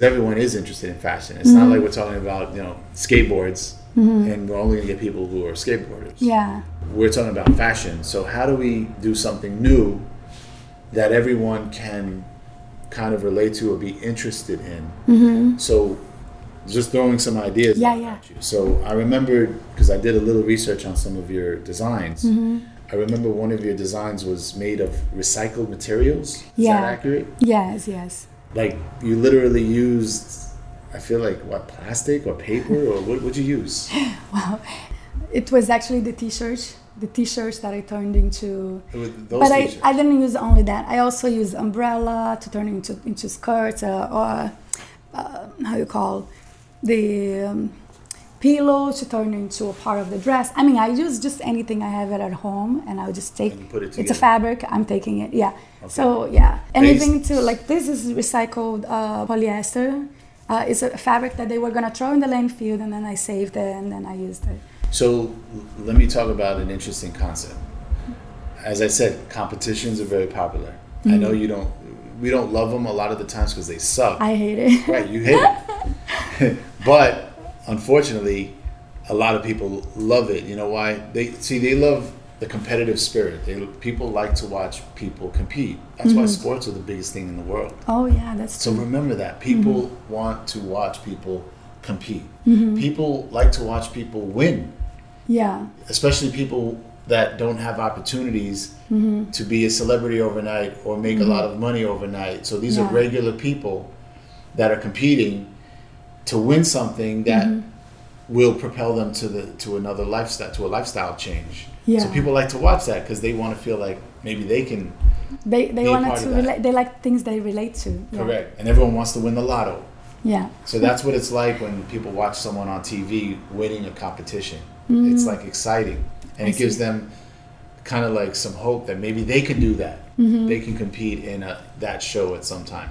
everyone is interested in fashion. It's not mm-hmm. like we're talking about you know skateboards, mm-hmm. and we're only gonna get people who are skateboarders. Yeah. We're talking about fashion. So how do we do something new that everyone can kind of relate to or be interested in? Mm-hmm. So just throwing some ideas. Yeah, yeah. at you. So I remembered because I did a little research on some of your designs. Mm-hmm. I remember one of your designs was made of recycled materials. Is Yeah. that accurate? Yes, yes. Like you literally used, I feel like what plastic or paper or what would you use? Well, it was actually the t-shirts, the t-shirts that I turned into. Those but I. I didn't use only that. I also use umbrella to turn into into skirts uh, or uh, how you call the um, pillow to turn into a part of the dress. I mean, I use just anything I have it at home, and I'll just take. And put it it's a fabric. I'm taking it. Yeah. So yeah, anything Based- to like this is recycled uh, polyester. Uh, it's a fabric that they were gonna throw in the landfill, and then I saved it, and then I used it. So l- let me talk about an interesting concept. As I said, competitions are very popular. I know you don't. We don't love them a lot of the times because they suck. Mm-hmm. I hate it. right, you hate it. but unfortunately, a lot of people love it. You know why? They see they love the competitive spirit. They people like to watch people compete. That's why sports are the biggest thing in the world. Oh yeah, that's true. So true. remember that people want to watch people compete. Mm-hmm. People like to watch people win Yeah. especially people that don't have opportunities Mm-hmm. to be a celebrity overnight or make a lot of money overnight. So these are regular people that are competing to win something that Mm-hmm. will propel them to the to another lifestyle to a lifestyle change. Yeah. So people like to watch that because they want to feel like maybe they can They they wanted to relate. They like things they relate to. Yeah. correct, and everyone wants to win the lotto. Yeah. So that's what it's like when people watch someone on TV winning a competition. Mm-hmm. It's like exciting, and I it gives see. them kind of like some hope that maybe they can do that. Mm-hmm. They can compete in a, that show at some time.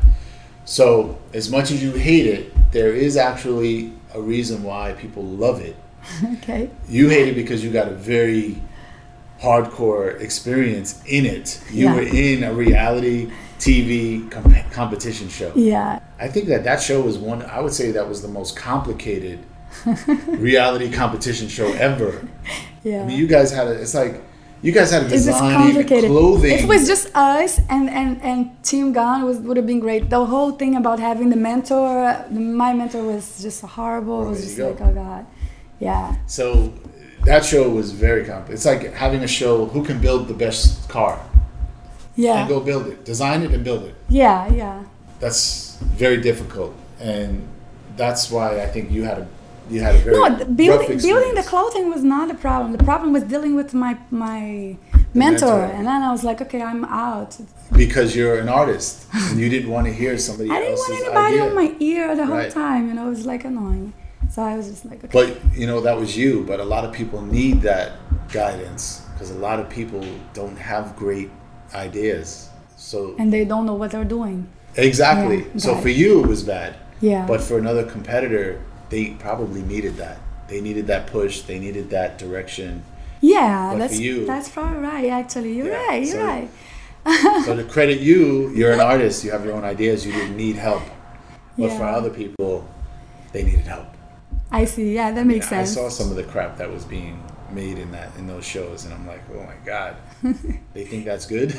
So as much as you hate it, there is actually a reason why people love it. Okay. You hate it because you got a very hardcore experience in it. You Yeah. were in a reality TV comp- competition show. Yeah. I think that that show was one. I would say that was the most complicated reality competition show ever. Yeah. I mean, you guys had a. It's like you guys had a design, clothing. If it was just us and and and Tim Gunn was would have been great. The whole thing about having the mentor, my mentor was just horrible. it was just go. like oh god. Yeah. so that show was very complicated. It's like having a show who can build the best car Yeah. and Yeah. go build it, design it and build it. Yeah. Yeah. That's very difficult, and that's why I think you had a you had a very No, building building the clothing was not the problem. The problem was dealing with my my mentor, mentor. and then I was like, okay, I'm out. because you're an artist and you didn't want to hear somebody I didn't want anybody idea. on my ear the whole Right. time, you know. It was like annoying. So I was just like, okay. But you know that was you. But a lot of people need that guidance because a lot of people don't have great ideas. So and they don't know what they're doing. exactly. Yeah, so for you it was bad, Yeah. but for another competitor, they probably needed that. They needed that push. They needed that direction. yeah, but that's for you- that's probably right. Actually, you're Yeah, right. You're so- right. So to credit you, you're an artist. You have your own ideas. You didn't need help. But for other people, they needed help. I see. Yeah, that makes Yeah, I saw some of the crap that was being made in that in those shows, and I'm like, oh my god, they think that's good.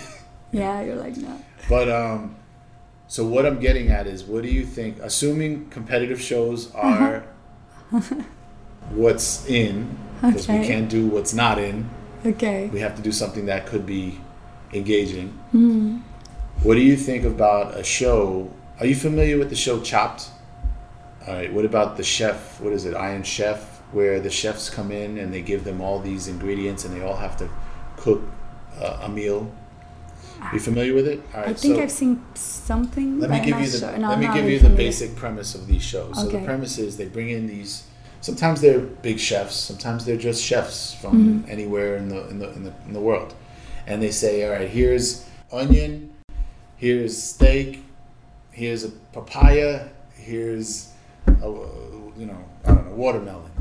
Yeah, you're like no. But um, so what I'm getting at is, what do you think? Assuming competitive shows are what's in, because we can't do what's not in. Okay. We have to do something that could be engaging. Mm-hmm. What do you think about a show? Are you familiar with the show Chopped? All right. What about the chef? What is it? Iron Chef, where the chefs come in and they give them all these ingredients and they all have to cook uh, a meal. You familiar with it? Right. I think so I've seen something. let me give you the sure. No, let me give really you the basic premise of these shows. So the premise is they bring in these. Sometimes they're big chefs. Sometimes they're just chefs from Mm-hmm. anywhere in the, in the in the in the world, and they say, "All right, here's onion, here's steak, here's a papaya, here's a, you know I don't know watermelon,"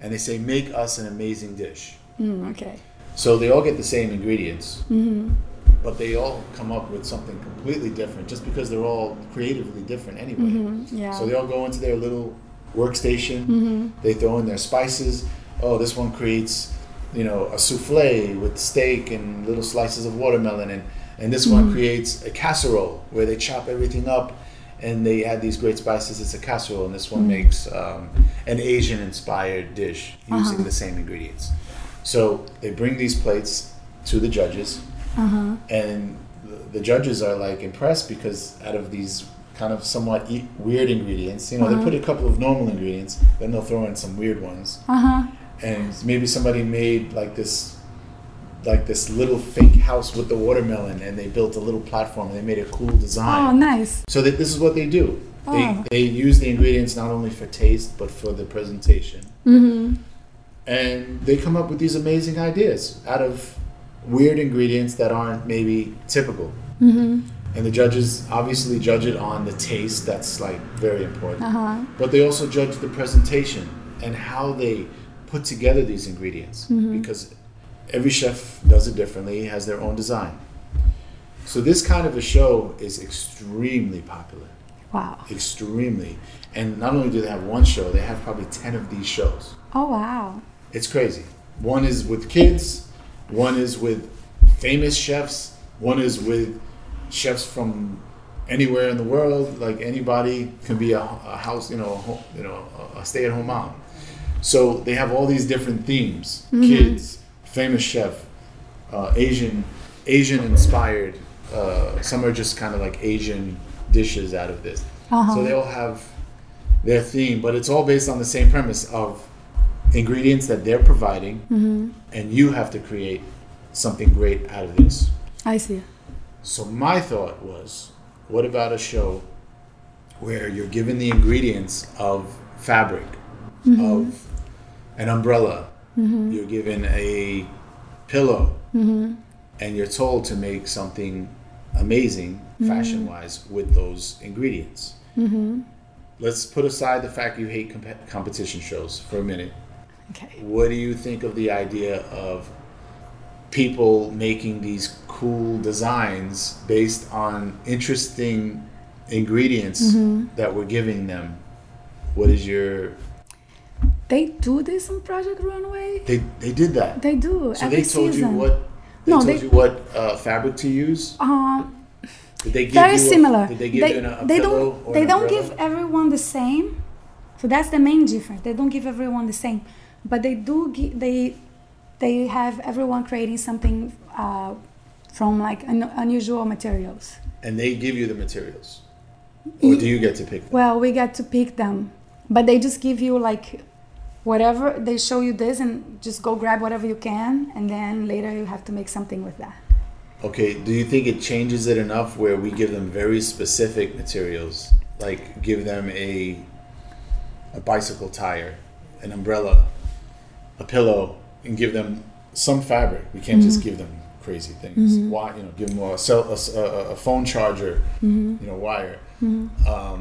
and they say, "Make us an amazing dish." Mm, okay. So they all get the same ingredients, Mm-hmm. But they all come up with something completely different just because they're all creatively different anyway. Mm-hmm. Yeah. So they all go into their little workstation. They throw in their spices. Oh, this one creates, you know, a souffle with steak and little slices of watermelon, and and this one creates a casserole where they chop everything up, and they add these great spices. It's a casserole, and this one makes um, an Asian-inspired dish using the same ingredients. So they bring these plates to the judges, and the, the judges are like impressed because out of these kind of somewhat e- weird ingredients, you know, they put a couple of normal ingredients, then they'll throw in some weird ones, Uh huh. and maybe somebody made like this like this little fake house with the watermelon and they built a little platform and they made a cool design Oh, nice. so that this is what they do they, Oh. they use the ingredients not only for taste but for the presentation Mm-hmm. and they come up with these amazing ideas out of weird ingredients that aren't maybe typical. Mm-hmm. and the judges obviously judge it on the taste that's like very important. Uh huh. but they also judge the presentation and how they put together these ingredients. Because every chef does it differently has their own design. So this kind of a show is extremely popular. Wow. extremely. And not only do they have one show they have probably 10 of these shows. Oh, wow. it's crazy. One is with kids one is with famous chefs. One is with chefs from anywhere in the world. Like anybody can be a, a house you know a, ho- you know a, stay-at-home mom. So they have all these different themes. Kids famous chef uh, asian asian inspired uh, some are just kind of like asian dishes out of this. Uh-huh. so they all have their theme but it's all based on the same premise of ingredients that they're providing mm-hmm. and you have to create something great out of this. I see. so my thought was, what about a show where you're given the ingredients of fabric, mm-hmm. of an umbrella, mm-hmm. you're given a pillow, and you're told to make something amazing fashion wise with those ingredients. Let's put aside the fact you hate comp- competition shows for a minute. Okay. What do you think of the idea of people making these cool designs based on interesting ingredients that we're giving them? What is your They do this on Project Runway. they they did that. They do So they told season. you what they No, told they- you what uh, fabric to use? Um, Did they give very you a- similar. did they give they, a they don't. They don't umbrella? give everyone the same. So that's the main difference. They don't give everyone the same, but they do. Give, they they have everyone creating something uh, from like un- unusual materials. and they give you the materials. Or do you get to pick them? Well, we get to pick them, but they just give you like whatever. They show you this and just go grab whatever you can, and then later you have to make something with that. Okay, do you think it changes it enough where we give them very specific materials, like give them a a bicycle tire, an umbrella, a pillow, and give them some fabric? We can't just give them crazy things. Why, you know, give them a, cell, a, a- a phone charger, you know, wire. Um,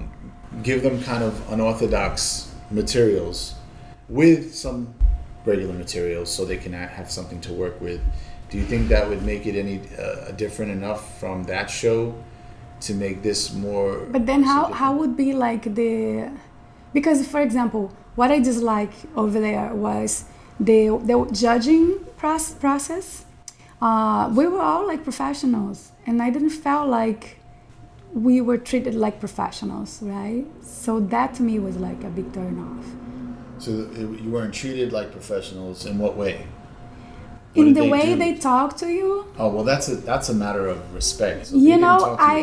give them kind of unorthodox materials with some regular materials so they can have something to work with. Do you think that would make it any uh, different enough from that show to make this more? But then how, so how would be like the because for example, what I dislike over there was the the judging proce- process. Uh, we were all like professionals, and I didn't feel like we were treated like professionals, right? So that to me was like a big turn off. So you weren't treated like professionals in what way? What In the way do? they talk to you, Oh well, that's a that's a matter of respect. So you know, you I.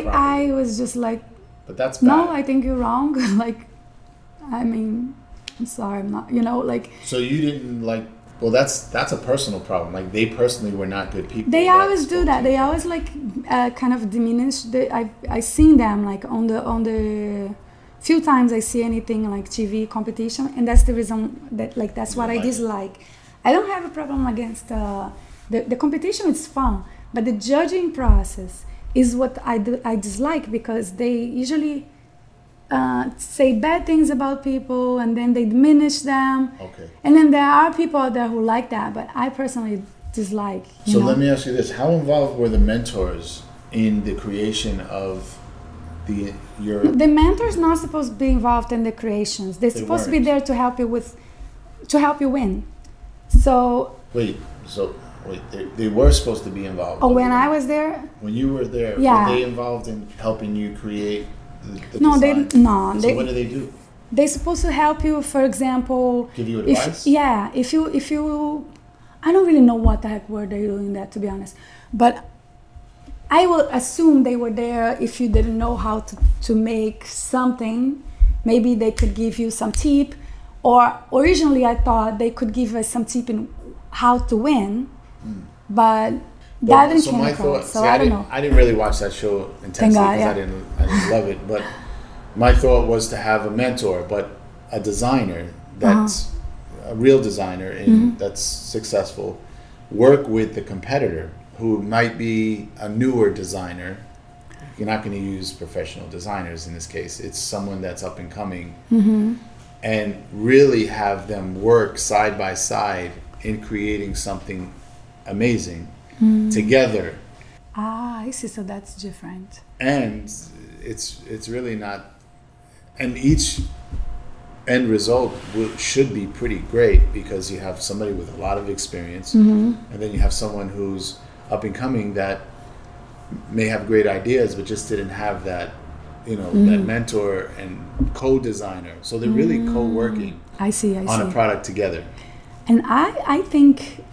I was just like, But that's bad. no, I think you're wrong. like, I mean, I'm sorry, I'm not. You know, like so you didn't like. Well, that's that's a personal problem. Like they personally were not good people. They always do that. They always like uh, kind of diminish. The, I I seen them like on the on the few times I see anything like TV competition, and that's the reason that like that's what I like it. dislike. I don't have a problem against uh, the the competition. It's fun, but the judging process is what I do, I dislike because they usually uh, say bad things about people and then they diminish them. Okay. And then there are people out there who like that, but I personally dislike. So know? let me ask you this: How involved were the mentors in the creation of the your? the mentor's not supposed to be involved in the creations. They're They supposed to be there to help you with, to help you win. So, Wait, so wait, they, they were supposed to be involved. oh, when I was there, when you were there, Yeah. were they involved in helping you create the, the no, they no, So they what do they do? they're supposed to help you. For example, Give you if advice? yeah, if you if you, I don't really know what the heck were they doing that to be honest, but I will assume they were there if you didn't know how to, to make something. Maybe they could give you some tip, or originally I thought they could give us some tip in how to win, mm. but that didn't so my across. thought, so see, I, don't didn't, know. I didn't really watch that show intensely because yeah. I didn't, I didn't love it. But my thought was to have a mentor, but a designer that's Uh-huh. a real designer and Mm-hmm. that's successful, work with the competitor who might be a newer designer. You're not going to use professional designers in this case. It's someone that's up and coming, Mm-hmm. and really have them work side by side in creating something amazing Mm-hmm. together Ah, I see. So that's different. and it's it's really not and each end result will, should be pretty great because you have somebody with a lot of experience Mm-hmm. and then you have someone who's up and coming that may have great ideas but just didn't have that you know Mm-hmm. that mentor and co-designer so they're really co-working I see. I on see. a product together And I, I think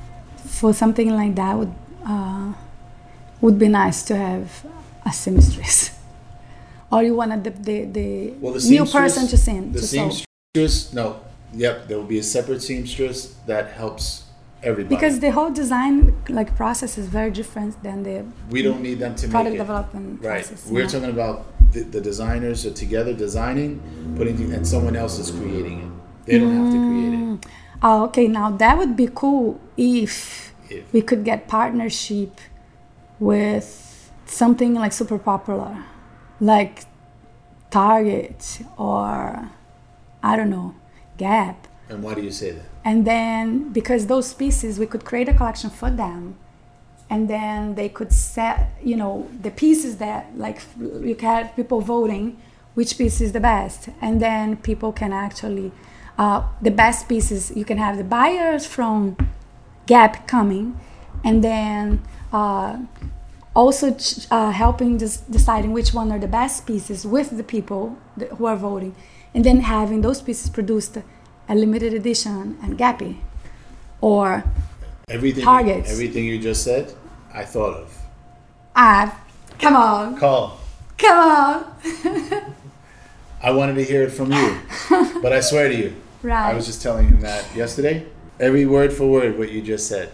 for something like that would uh, would be nice to have a seamstress. or you wanted the, the, the, well the new person to sing the to sew. seamstress no yep there will be a separate seamstress that helps everybody Because the whole design like process is very different than the we don't need them to product development right process. we're know? talking about the, the designers are together designing putting and someone else is creating it they don't have to create it Oh, okay. Now that would be cool if if we could get partnership with something like super popular, like Target or I don't know, Gap. and why do you say that And then because those pieces, we could create a collection for them. And then they could set, you know, the pieces that, like, you can have people voting which piece is the best. And then people can actually, uh, the best pieces, you can have the buyers from Gap coming. And then uh, also ch- uh, helping deciding which one are the best pieces with the people who are voting. And then having those pieces produced a limited edition and Gappy. Or everything Targets. everything you just said i thought of ah, come on, call come on, i wanted to hear it from you but i swear to you right? i was just telling him that yesterday every word for word what you just said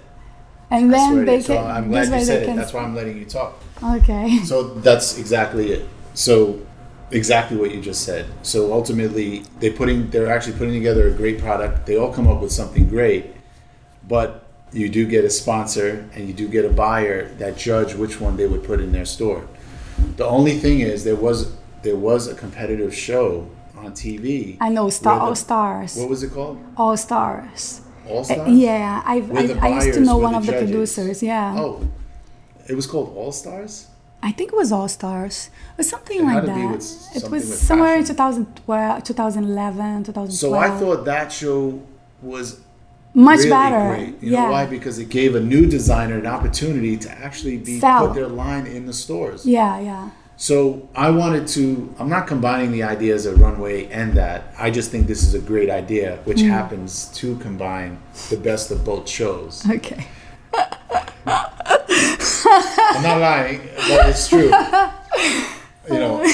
and then they can. i'm glad you said it can- that's why i'm letting you talk Okay. So that's exactly it. So exactly what you just said. So ultimately, they're putting they're actually putting together a great product. They all come up with something great, but you do get a sponsor and you do get a buyer that judge which one they would put in their store. The only thing is there was there was a competitive show on TV. I know Star the- All Stars. What was it called? All Stars. All Uh, Stars. yeah, I, I, I used to know one the of the judges. producers. Yeah, Oh, it was called All Stars. I think it was All Stars or something It like had to be that. with It was somewhere in fashion. 2012, 2011, 2012. So I thought that show was much really better. Great. You yeah. know why? Because it gave a new designer an opportunity to actually be Sell. put their line in the stores. Yeah, yeah. So I wanted to. I'm not combining the ideas of runway and that. I just think this is a great idea, which Mm. happens to combine the best of both shows. Okay. I'm not lying, but it's true. You know,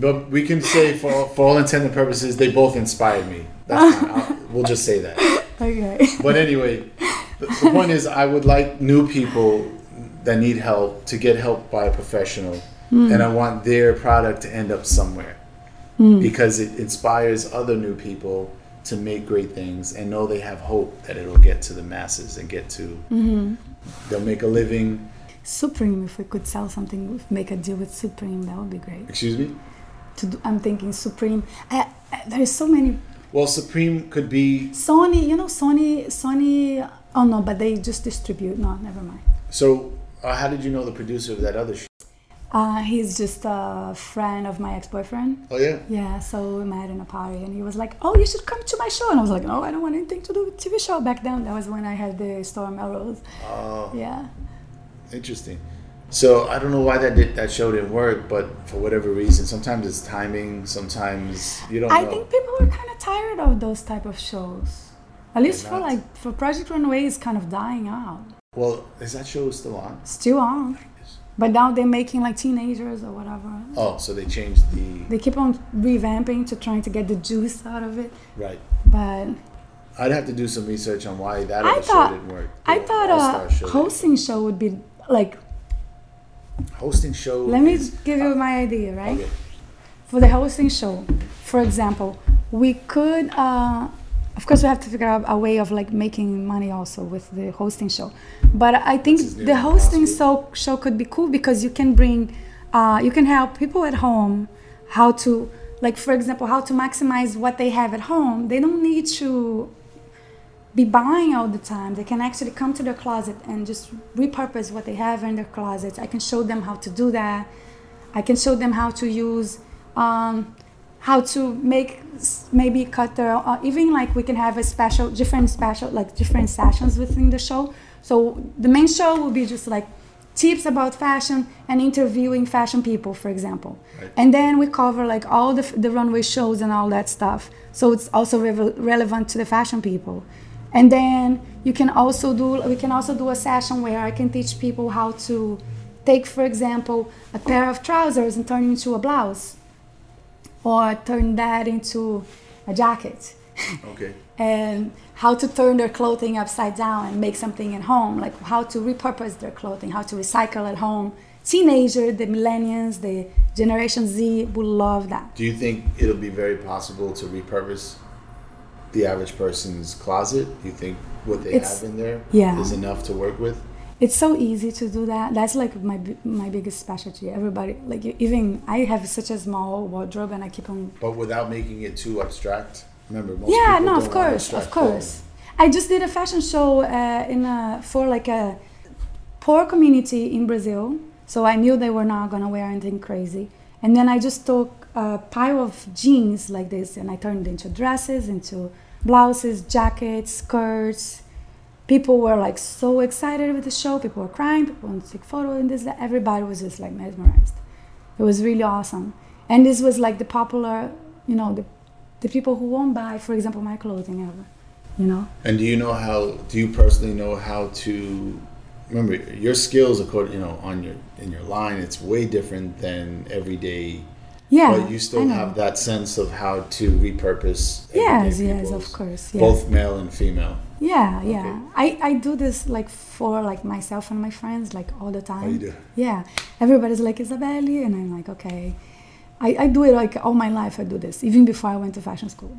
but we can say for all, for all intent and purposes, they both inspired me. That's fine. We'll just say that. Okay. But anyway, the, the point is, I would like new people that need help to get help by a professional, Hmm. and I want their product to end up somewhere hmm. because it inspires other new people to make great things and know they have hope that it'll get to the masses and get to. Mm-hmm. They'll make a living. Supreme, if we could sell something, make a deal with Supreme, that would be great. Excuse me. To do, I'm thinking Supreme. I, I, there's so many. Well, Supreme could be Sony, you know, Sony, Sony Oh no, but they just distribute. No, never mind. So, uh, how did you know the producer of that other show? Uh, he's just a friend of my ex-boyfriend. Oh yeah. Yeah, so we met in a party, and he was like, "Oh, you should come to my show." And I was like, "No, I don't want anything to do with TV show." Back then, that was when I had the store Melrose. Oh, Yeah. interesting. So I don't know why that did, that show didn't work, but for whatever reason, sometimes it's timing, sometimes you don't I know. think people are kind of tired of those type of shows. At least They're for not. like for Project Runway is kind of dying out. well, is that show still on? Still on, but now they're making like teenagers or whatever. Oh, so they changed the They keep on revamping to trying to get the juice out of it, right. but I'd have to do some research on why that I thought, show didn't work. I thought a show. hosting show would be like. hosting show. Let me is- give you my idea, right? Okay. For the hosting show, for example, we could. Uh, of course, we have to figure out a way of like making money also with the hosting show. But I think Which is nearly the hosting show show could be cool because you can bring, uh, you can help people at home how to like, for example, how to maximize what they have at home. They don't need to be buying all the time. They can actually come to their closet and just repurpose what they have in their closets. I can show them how to do that. I can show them how to use, um, how to make maybe cut their, uh, even like we can have a special, different special, like different sessions within the show. So the main show will be just like tips about fashion and interviewing fashion people, for example. Right. And then we cover like all the, the runway shows and all that stuff. So it's also revel relevant to the fashion people. And then you can also do we can also do a session where I can teach people how to take, for example, a pair of trousers and turn it into a blouse, or turn that into a jacket, Okay. and how to turn their clothing upside down and make something at home, like how to repurpose their clothing, how to recycle at home. Teenager, the millennials, the Generation Z will love that. Do you think it'll be very possible to repurpose the average person's closet? Do you think what they It's- have in there is yeah. enough to work with? It's so easy to do that. That's like my my biggest specialty. Everybody like even I have such a small wardrobe and I keep on. But without making it too abstract. Remember, most Yeah, no, of course, of course. I just did a fashion show uh, in a, for like a poor community in Brazil. So I knew they were not gonna wear anything crazy. And then I just took a pile of jeans like this and I turned it into dresses, into blouses, jackets, skirts. People were like so excited with the show. People were crying. People wanted to take photos and this. That. Everybody was just like mesmerized. It was really awesome. And this was like the popular, you know, the the people who won't buy, for example, my clothing ever. You know. And do you know how? Do you personally know how to? Remember, your skills, according you know, on your in your line, it's way different than everyday. Yeah. but you still have that sense of how to repurpose. Yes, yes, of course. Yeah. Both male and female. Yeah, yeah. I, I do this like for like myself and my friends like all the time. How you do? Yeah. Everybody's like Isabelle and I'm like, okay. I, I do it like all my life I do this, even before I went to fashion school.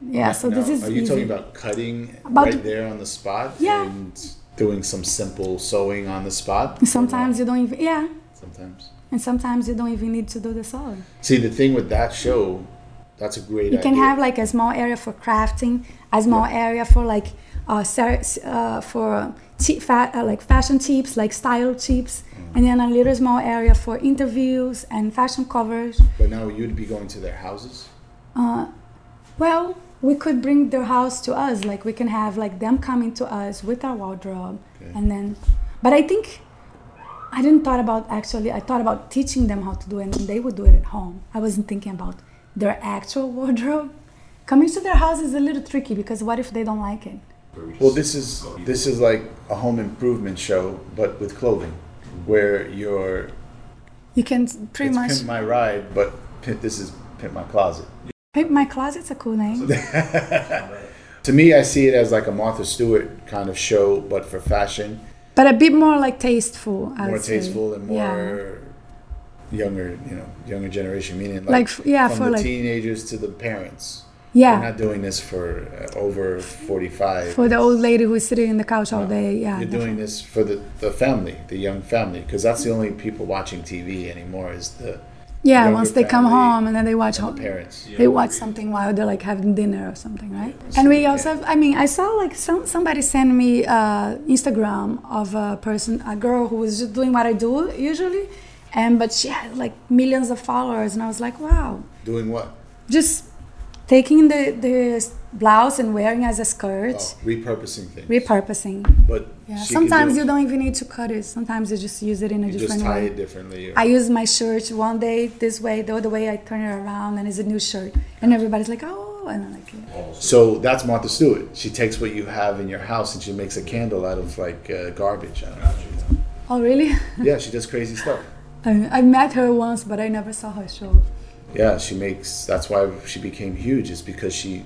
Yeah, so this is Are you easy. talking about cutting About- right there on the spot? Yeah. And doing some simple sewing on the spot. Sometimes you don't even yeah. Sometimes. And sometimes you don't even need to do the sewing. See, the thing with that show, that's a great You idea. can have like a small area for crafting, a small area for like uh, uh for t- fa- uh, like fashion tips, like style tips, Mm. and then a little small area for interviews and fashion covers. But now you'd be going to their houses. Uh, well, we could bring their house to us. Like we can have like them coming to us with our wardrobe, Okay. and then. But I think I didn't thought about actually. I thought about teaching them how to do it, and they would do it at home. I wasn't thinking about their actual wardrobe. Coming to their house is a little tricky because what if they don't like it? Well, this is this is like a home improvement show, but with clothing, where you're You can pretty it's much. pimp my ride, but pimp, this is pimp my closet. Hey, my closet's a cool name. To me, I see it as like a Martha Stewart kind of show, but for fashion, But a bit more like tasteful. I more would say. tasteful and Yeah. more younger, you know, younger generation. Meaning like, Like, yeah, from the like teenagers to the parents. yeah. We're not doing this for uh, over forty-five. for the old lady who's sitting in the couch all No. day. Yeah. You're doing this for the, the family, the young family, because that's the only people watching TV anymore is the Yeah, once they come home and then they watch home. parents. They watch something while they're like having dinner or something, right? And we also have, I mean, I saw like some somebody send me uh, Instagram of a person, a girl who was just doing what I do usually, and but she had like millions of followers, and I was like, wow, Doing what? just taking the the blouse and wearing as a skirt, Oh, repurposing things. repurposing. but Yeah, sometimes do- you don't even need to cut it. Sometimes you just use it in a you just different tie way. it differently. or- I use my shirt one day this way, the other way I turn it around and it's a new shirt. And everybody's like, oh, and I'm like, yeah. So that's Martha Stewart. She takes what you have in your house and she makes a candle out of like uh, garbage. I don't know. oh, really? Yeah, she does crazy stuff. I, I met her once, but I never saw her show. Yeah, she makes. That's why she became huge. Is because she,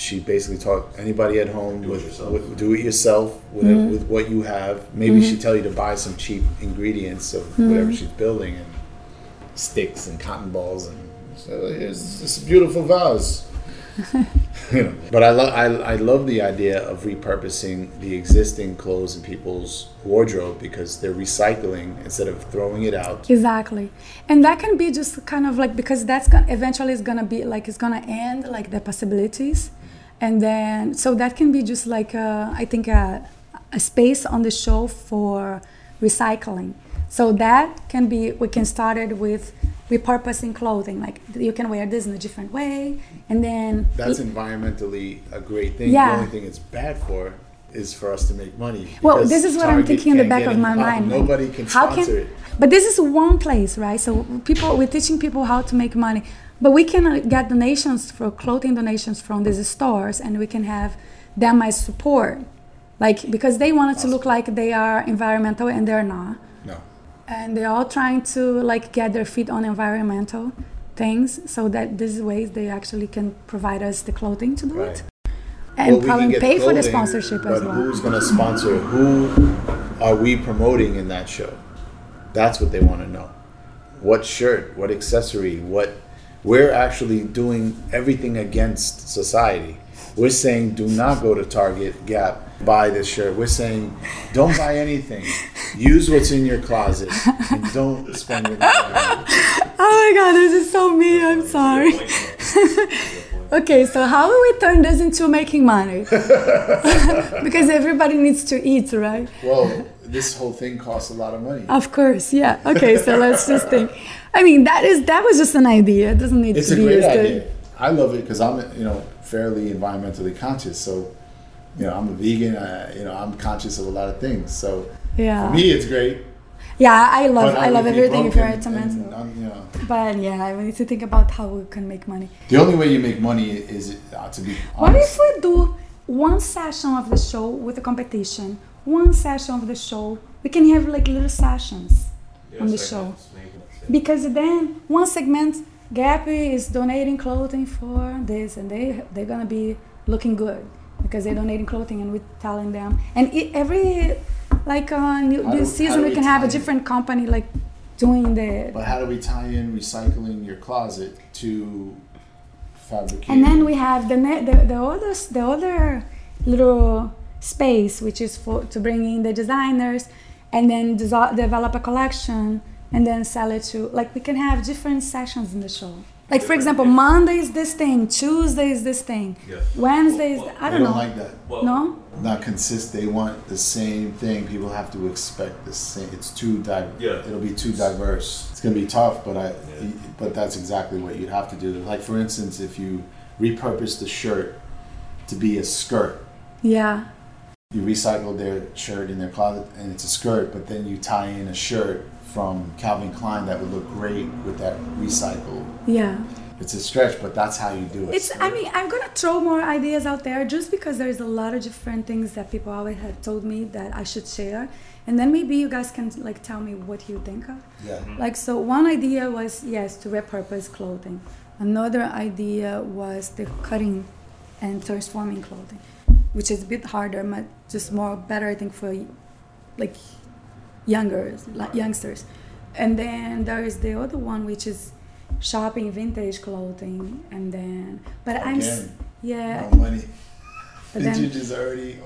she basically taught anybody at home Do it with, yourself. with do it yourself with, Mm-hmm. with what you have. Maybe she tell you to buy some cheap ingredients of Mm-hmm. whatever she's building and sticks and cotton balls and so here's this beautiful vase. you know, but I love I, I love the idea of repurposing the existing clothes in people's wardrobe because they're recycling instead of throwing it out. Exactly. And that can be just kind of like, because that's gonna, eventually it's gonna be like, it's gonna end like the possibilities. And then, so that can be just like, a, I think, a, a space on the show for recycling. So that can be, we can start it with repurposing clothing. Like you can wear this in a different way. And then That's environmentally a great thing. Yeah. The only thing it's bad for is for us to make money. Well, this is what I'm thinking in the back of my mind. Nobody can How sponsor can, it. But this is one place, right? So people, we're teaching people how to make money. But we can uh, get donations for clothing donations from these stores, and we can have them as support, like because they want it to look like they are environmental and they're not, No. and they're all trying to like get their feet on environmental things, so that these ways they actually can provide us the clothing to do Right. it, and we can probably pay for the clothing, sponsorship as but well. Who's going to sponsor? Who are we promoting in that show? That's what they want to know. What shirt? What accessory? What? We're actually doing everything against society. We're saying do not go to Target, Gap, buy this shirt. We're saying don't buy anything. Use what's in your closet and don't spend your money. Oh my god, this is so me. I'm sorry. okay, so how will we turn this into making money? because everybody needs to eat, right? Well, this whole thing costs a lot of money. Of course, yeah. Okay, so let's just think. I mean, that is that was just an idea. It doesn't need It's to a be great used. to- idea. I love it because I'm, you know, fairly environmentally conscious. So, you know, I'm a vegan. I, you know, I'm conscious of a lot of things. So, Yeah. for me, it's great. Yeah, I love but I love everything if you're broken into mental. and, um, you know, But yeah, we need to think about how we can make money. the only way you make money is uh, to be What if we do one session of the show with a competition? One session of the show. We can have like little sessions on the show. Because then one segment, Gap is donating clothing for this, and they they're gonna be looking good because they're donating clothing, and we're telling them. And it, every like uh, new, How do- season, we we can have a different company like doing the. But how do we tie in recycling your closet to fabricating? And then we have the ne- the the other the other little space which is for to bring in the designers, and then desi- develop a collection and then sell it to like we can have different sessions in the show. Like for example, Monday is this thing, Tuesday is this thing, Yeah. Wednesday is Well, I They don't know. like that. Well, no, Not consist. They want the same thing. People have to expect the same. It's too di- Yeah. It'll be too diverse. It's gonna be tough, but I. Yeah. But that's exactly what you'd have to do. Like for instance, if you repurpose the shirt to be a skirt, yeah, you recycle their shirt in their closet and it's a skirt, but then you tie in a shirt from Calvin Klein that would look great with that recycle. yeah. It's a stretch, but that's how you do it. It's. I mean, I'm gonna throw more ideas out there just because there's a lot of different things that people always have told me that I should share, and then maybe you guys can like tell me what you think of. yeah. Mm-hmm. Like so, one idea was yes to repurpose clothing. Another idea was the cutting and transforming clothing, which is a bit harder, but just more better I think for like younger like youngsters. And then there is the other one which is shopping vintage clothing, and then but I'm yeah, no money. but then Vintage is already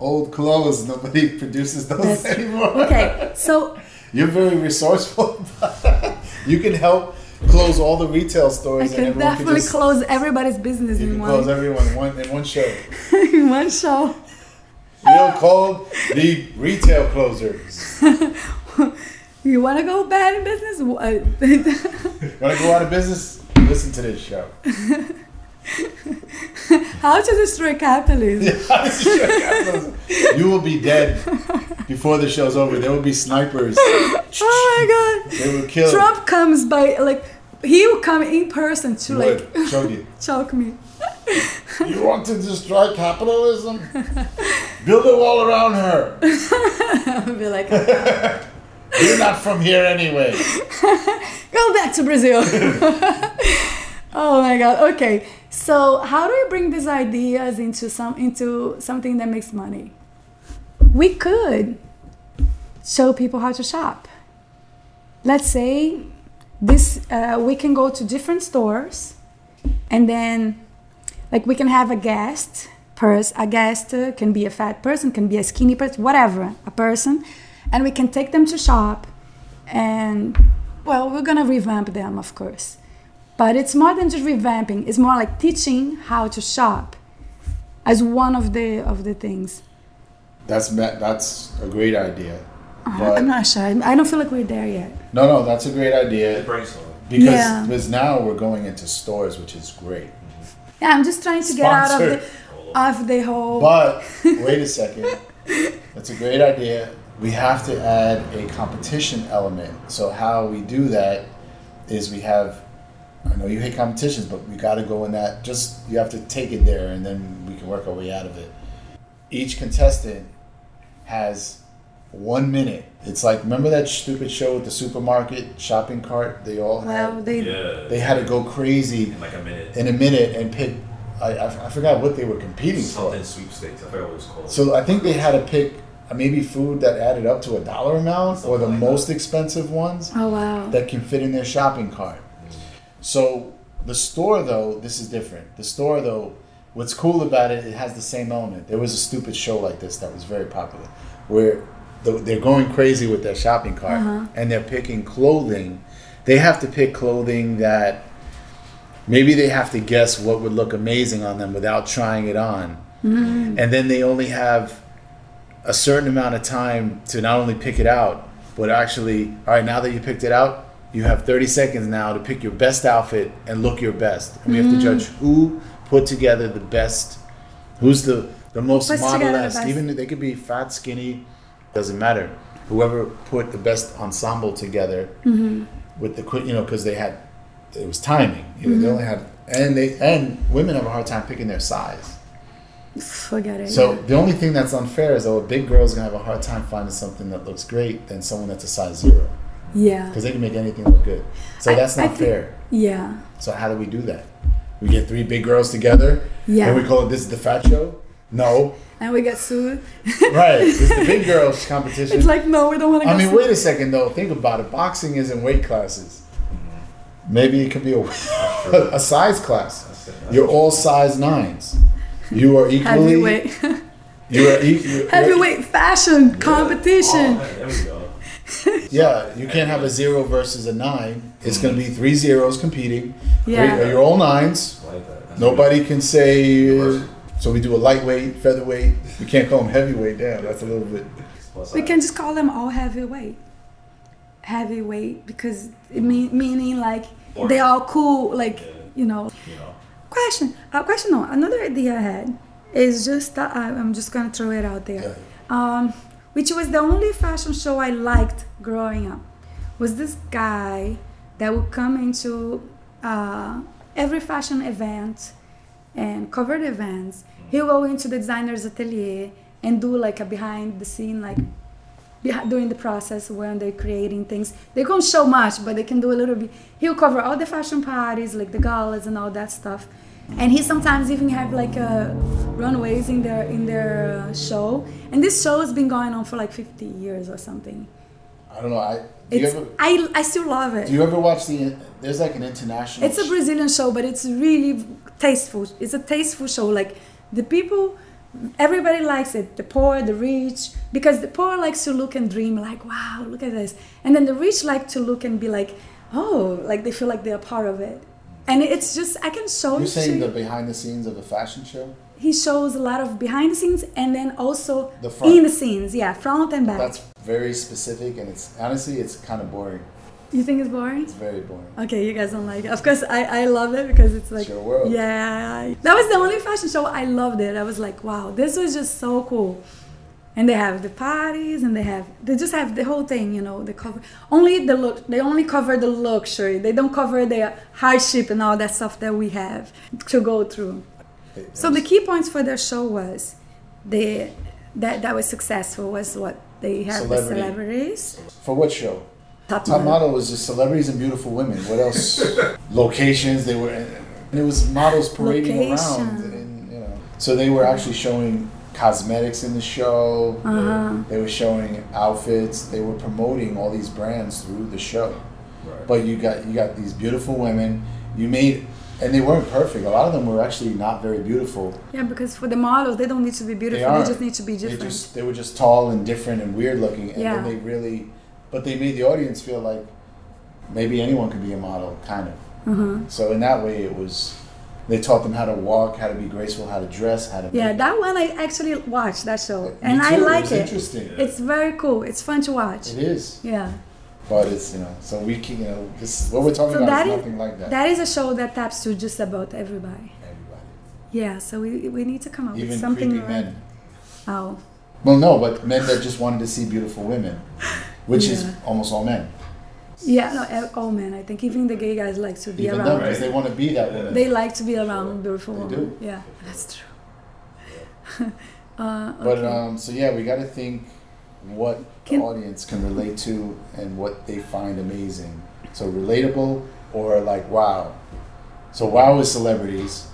old clothes. Nobody produces those anymore. okay. So You're very resourceful. You can help close all the retail I stores, and can definitely just close everybody's business you in can close everyone in one in one show. in one show. We'll call the retail closers. You want to go bad in business? Want to go out of business? Listen to this show. How to destroy capitalism? you will be dead before the show's over. There will be snipers. Oh my God! They will kill. Trump comes by like he will come in person to like Would choke you. choke me. You want to destroy capitalism? Build a wall around her. I'll be like, You're not from here anyway. go back to Brazil. oh my God. Okay. So how do we bring these ideas into some into something that makes money? We could show people how to shop. Let's say this uh, we can go to different stores and then like we can have a guest person a guest uh, can be a fat person can be a skinny person whatever a person. And we can take them to shop and well we're gonna revamp them of course. But it's more than just revamping. It's more like teaching how to shop as one of the of the things. That's that's a great idea. Uh, But i'm not sure i don't feel like we're there yet no, no, that's a great idea brainstorm. because Yeah. because now we're going into stores, which is great. yeah i'm just trying to get out of the of the whole But wait a second. That's a great idea. We have to add a competition element. So how we do that is we have I know you hate competitions, but we got to go in that just you have to take it there and then we can work our way out of it. Each contestant has one minute. It's like remember that stupid show with the supermarket shopping cart? They all well had, they Yeah. they had to go crazy in like a minute. in a minute and pick. I, I, I forgot what they were competing for. Something sweepstakes. I forgot what it was called. So I think they had to pick uh, maybe food that added up to a dollar amount or the like most expensive ones oh wow that can fit in their shopping cart. So the store though, this is different. The store though, what's cool about it, it has the same element. There was a stupid show like this that was very popular where the, they're going crazy with their shopping cart Uh-huh. and they're picking clothing. They have to pick clothing that maybe they have to guess what would look amazing on them without trying it on. And then they only have a certain amount of time to not only pick it out, but actually, all right, now that you picked it out, you have 30 seconds now to pick your best outfit and look your best. And we have to judge who put together the best, who's the, the most the model-esque. Even they could be fat, skinny, doesn't matter. Whoever put the best ensemble together mm-hmm. with the you know, because they had, it was timing. You know, they mm-hmm. only had, and they and women have a hard time picking their size. forget it So the only thing that's unfair is though a big girl's gonna have a hard time finding something that looks great than someone that's a size zero yeah because they can make anything look good. So I- that's not think- fair. yeah So how do we do that? We get three big girls together Yeah. and we call it this is the fat show. No, and we get sued right? It's the big girls competition. it's like no we don't want to get. I get mean, sued. wait a second though. Think about it. Boxing is in weight classes. Maybe it could be a, a size class. That's it. That's You're all size nines. You are equally. heavyweight You are e- you- heavyweight fashion competition Oh, there we go. Yeah, you can't have a zero versus a nine. It's going to be three zeros competing. Yeah. You're all nines. I like that. That's Nobody can say. Universal. so we do a lightweight, featherweight. We can't call them heavyweight. Damn, that's a little bit. we can just call them all heavyweight heavyweight because it mean, meaning like Or- they all cool like Yeah. you know You know. question uh, question no another idea i had is just that I- i'm just gonna throw it out there um, which was the only fashion show i liked growing up was this guy that would come into uh, every fashion event and covered events he'll go into the designer's atelier and do like a behind the scene like during the process when they're creating things they can't show much but they can do a little bit he'll cover all the fashion parties like the galas and all that stuff and he sometimes even have like uh, runways in their in their uh, show and this show has been going on for like 50 years or something I don't know. I do you ever I, I still love it do you ever watch the? There's like an international. it's a Brazilian show, but it's really tasteful. It's a tasteful show. Like the people, everybody likes it. The poor, the rich, because the poor likes to look and dream, like, wow, look at this. And then the rich like to look and be like, oh, like they feel like they're part of it. And it's just I can show You're saying the behind the scenes of a fashion show? He shows a lot of behind the scenes and then also The front. in the scenes. Yeah, front and back. That's very specific, and it's honestly, it's kind of boring. You think it's boring? It's very boring. Okay, you guys don't like it. Of course, I, I love it because it's like, It's your world. yeah. That was the only fashion show I loved it. I was like, wow, this was just so cool. And they have the parties, and they have they just have the whole thing, you know. They cover only the look. They only cover the luxury. They don't cover the hardship and all that stuff that we have to go through. It- So the key points for their show was the that that was successful was what they have the celebrities. for what show? Top, Top model. model was just celebrities and beautiful women. What else? Locations. They were, and it was models parading Location. around, and you know. So they were actually showing cosmetics in the show. Uh-huh. They were showing outfits. They were promoting all these brands through the show. Right. But you got you got these beautiful women. You made, and they weren't perfect. A lot of them were actually not very beautiful. Yeah, because for the models, they don't need to be beautiful. They, aren't. just need to be They different. just they were just tall and different and weird looking, and Yeah. then they really, but they made the audience feel like maybe anyone could be a model, kind of. uh-huh. So in that way, it was. They taught them how to walk, how to be graceful, how to dress, how to. Yeah, make- that one I actually watched that show, and I like was it. Interesting. It's very cool. It's fun to watch. It is, Yeah, but it's you know. So we can you know this what we're talking So about is is- nothing like that. that is a show that taps to just about everybody. Everybody, Yeah, so we, we need to come up even with something. Even creepy men. Oh, Well, no, but men that just wanted to see beautiful women, which is almost all men. yeah, no, all men. I think even the gay guys like to be Even them, around. because they want to be that woman. They like to be around beautiful They women. do. Yeah, that's true. uh, But um, so yeah, we got to think what Can- the audience can relate to and what they find amazing. So relatable or like wow. So wow is celebrities.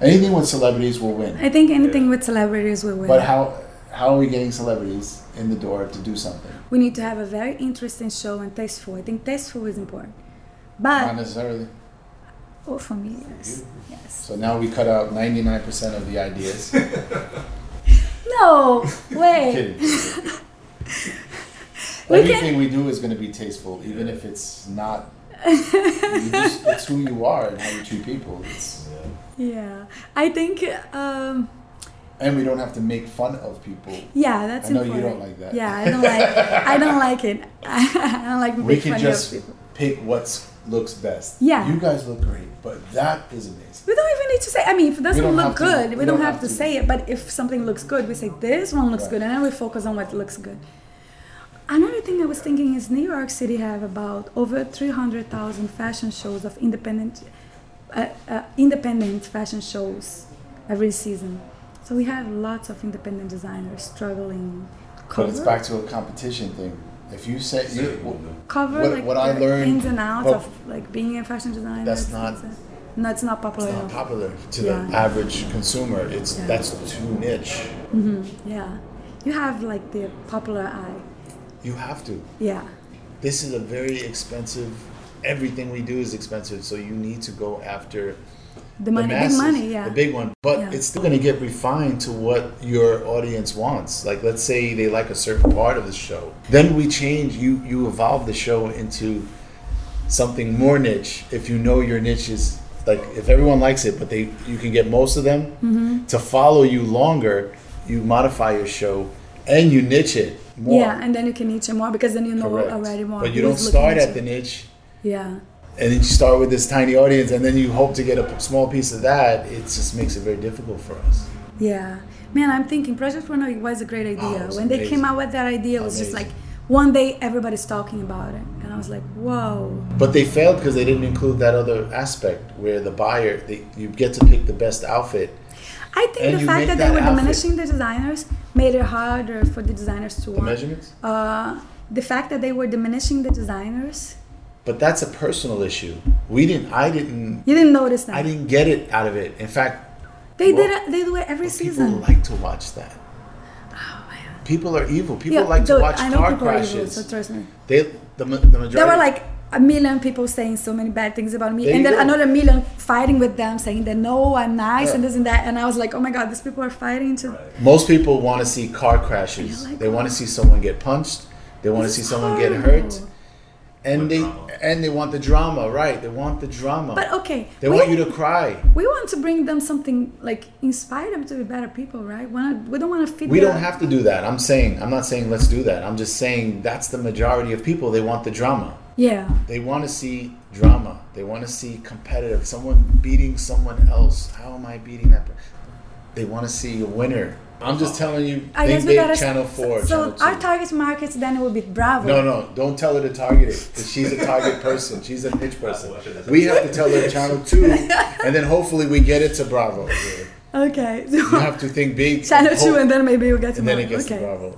Anything with celebrities will win. I think anything with celebrities will win. But how how are we getting celebrities in the door to do something? we need to have a very interesting show and tasteful. I think tasteful is important. But not necessarily. oh, for me, yes, you. yes. So now we cut out ninety nine percent of the ideas. No way. Kidding. We can- Everything we do is going to be tasteful, even if it's not. you just, it's who you are and how you treat people. It's, Yeah, I think. Um, and we don't have to make fun of people. yeah, that's I know you don't like that. Yeah, I don't like. I don't like it. I don't like We making can fun just of people. pick what looks best. Yeah. You guys look great, but that is amazing. We don't even need to say. I mean, if it doesn't look have to- good, we, don't, have, to, say it. But if something looks good, we say this one looks Right. good, and then we focus on what looks good. Another thing I was thinking is New York City have about over three hundred thousand fashion shows of independent, uh, uh, independent fashion shows every season. So we have lots of independent designers struggling. But it's back to a competition thing. If you say you, cover what- like what I learned- ins and outs well, of like being a fashion designer. that's not- no, it's not popular. it's not popular to Yeah. the average consumer. It's Yeah. that's too niche. hmm Yeah, you have like the popular eye. You have to. Yeah, This is a very expensive. Everything we do is expensive, so you need to go after the money, big masses, money. Yeah, the big one. But Yeah. it's still going to get refined to what your audience wants. Like, let's say they like a certain part of the show, then we change. You you evolve the show into something more niche. If you know your niche is like, if everyone likes it, but they you can get most of them Mm-hmm. to follow you longer, you modify your show and you niche it more. yeah, and then you can niche it more because then you know Correct. already more. But you don't start at at the niche Yeah, and then you start with this tiny audience and then you hope to get a small piece of that it just makes it very difficult for us yeah. Man, I'm thinking Project Runway was a great idea. Oh, it was when they came out with that idea, it was just like one day everybody's talking about it, and I was like, whoa. but they failed because they didn't include that other aspect where the buyer they, you get to pick the best outfit I think the fact make that, they were outfit. diminishing the designers made it harder for the designers to the want. measurements Uh, the fact that they were diminishing the designers, but that's a personal issue we didn't i didn't you didn't notice that. i didn't get it out of it in fact They well, did it. They do it every people season. like to watch that oh man. people are evil people Yeah, like to watch I know car people are evil, crashes so trust me. they the, the majority There were like a million people saying so many bad things about me, There and then go. another million fighting with them, saying that no, I'm nice Yeah. and this and that. And I was like, oh my god, these people are fighting to. Right. Most people want to see car crashes. Like they want to see someone get punched. They want to see is someone get hurt. Horrible. and Want they drama. and they want the drama, right? They want the drama. But okay, they we, want you to cry. we want to bring them something like inspire them to be better people, right? We, not, we don't want to feed. We the- don't have to do that. I'm saying I'm not saying let's do that. I'm just saying that's the majority of people. They want the drama. Yeah. They want to see drama. They want to see competitive. Someone beating someone else. How am I beating that? per- They want to see a winner. I'm just telling you. I think guess we big, gotta. Channel Four. So channel our target markets then it will be Bravo. No, no, don't tell her to target it. 'cause she's a target person. She's a niche person. We have to tell her channel two, and then hopefully we get it to Bravo. Okay. You have to think big. Channel two, and then maybe we'll get to and then it Bravo. gets okay. to Bravo.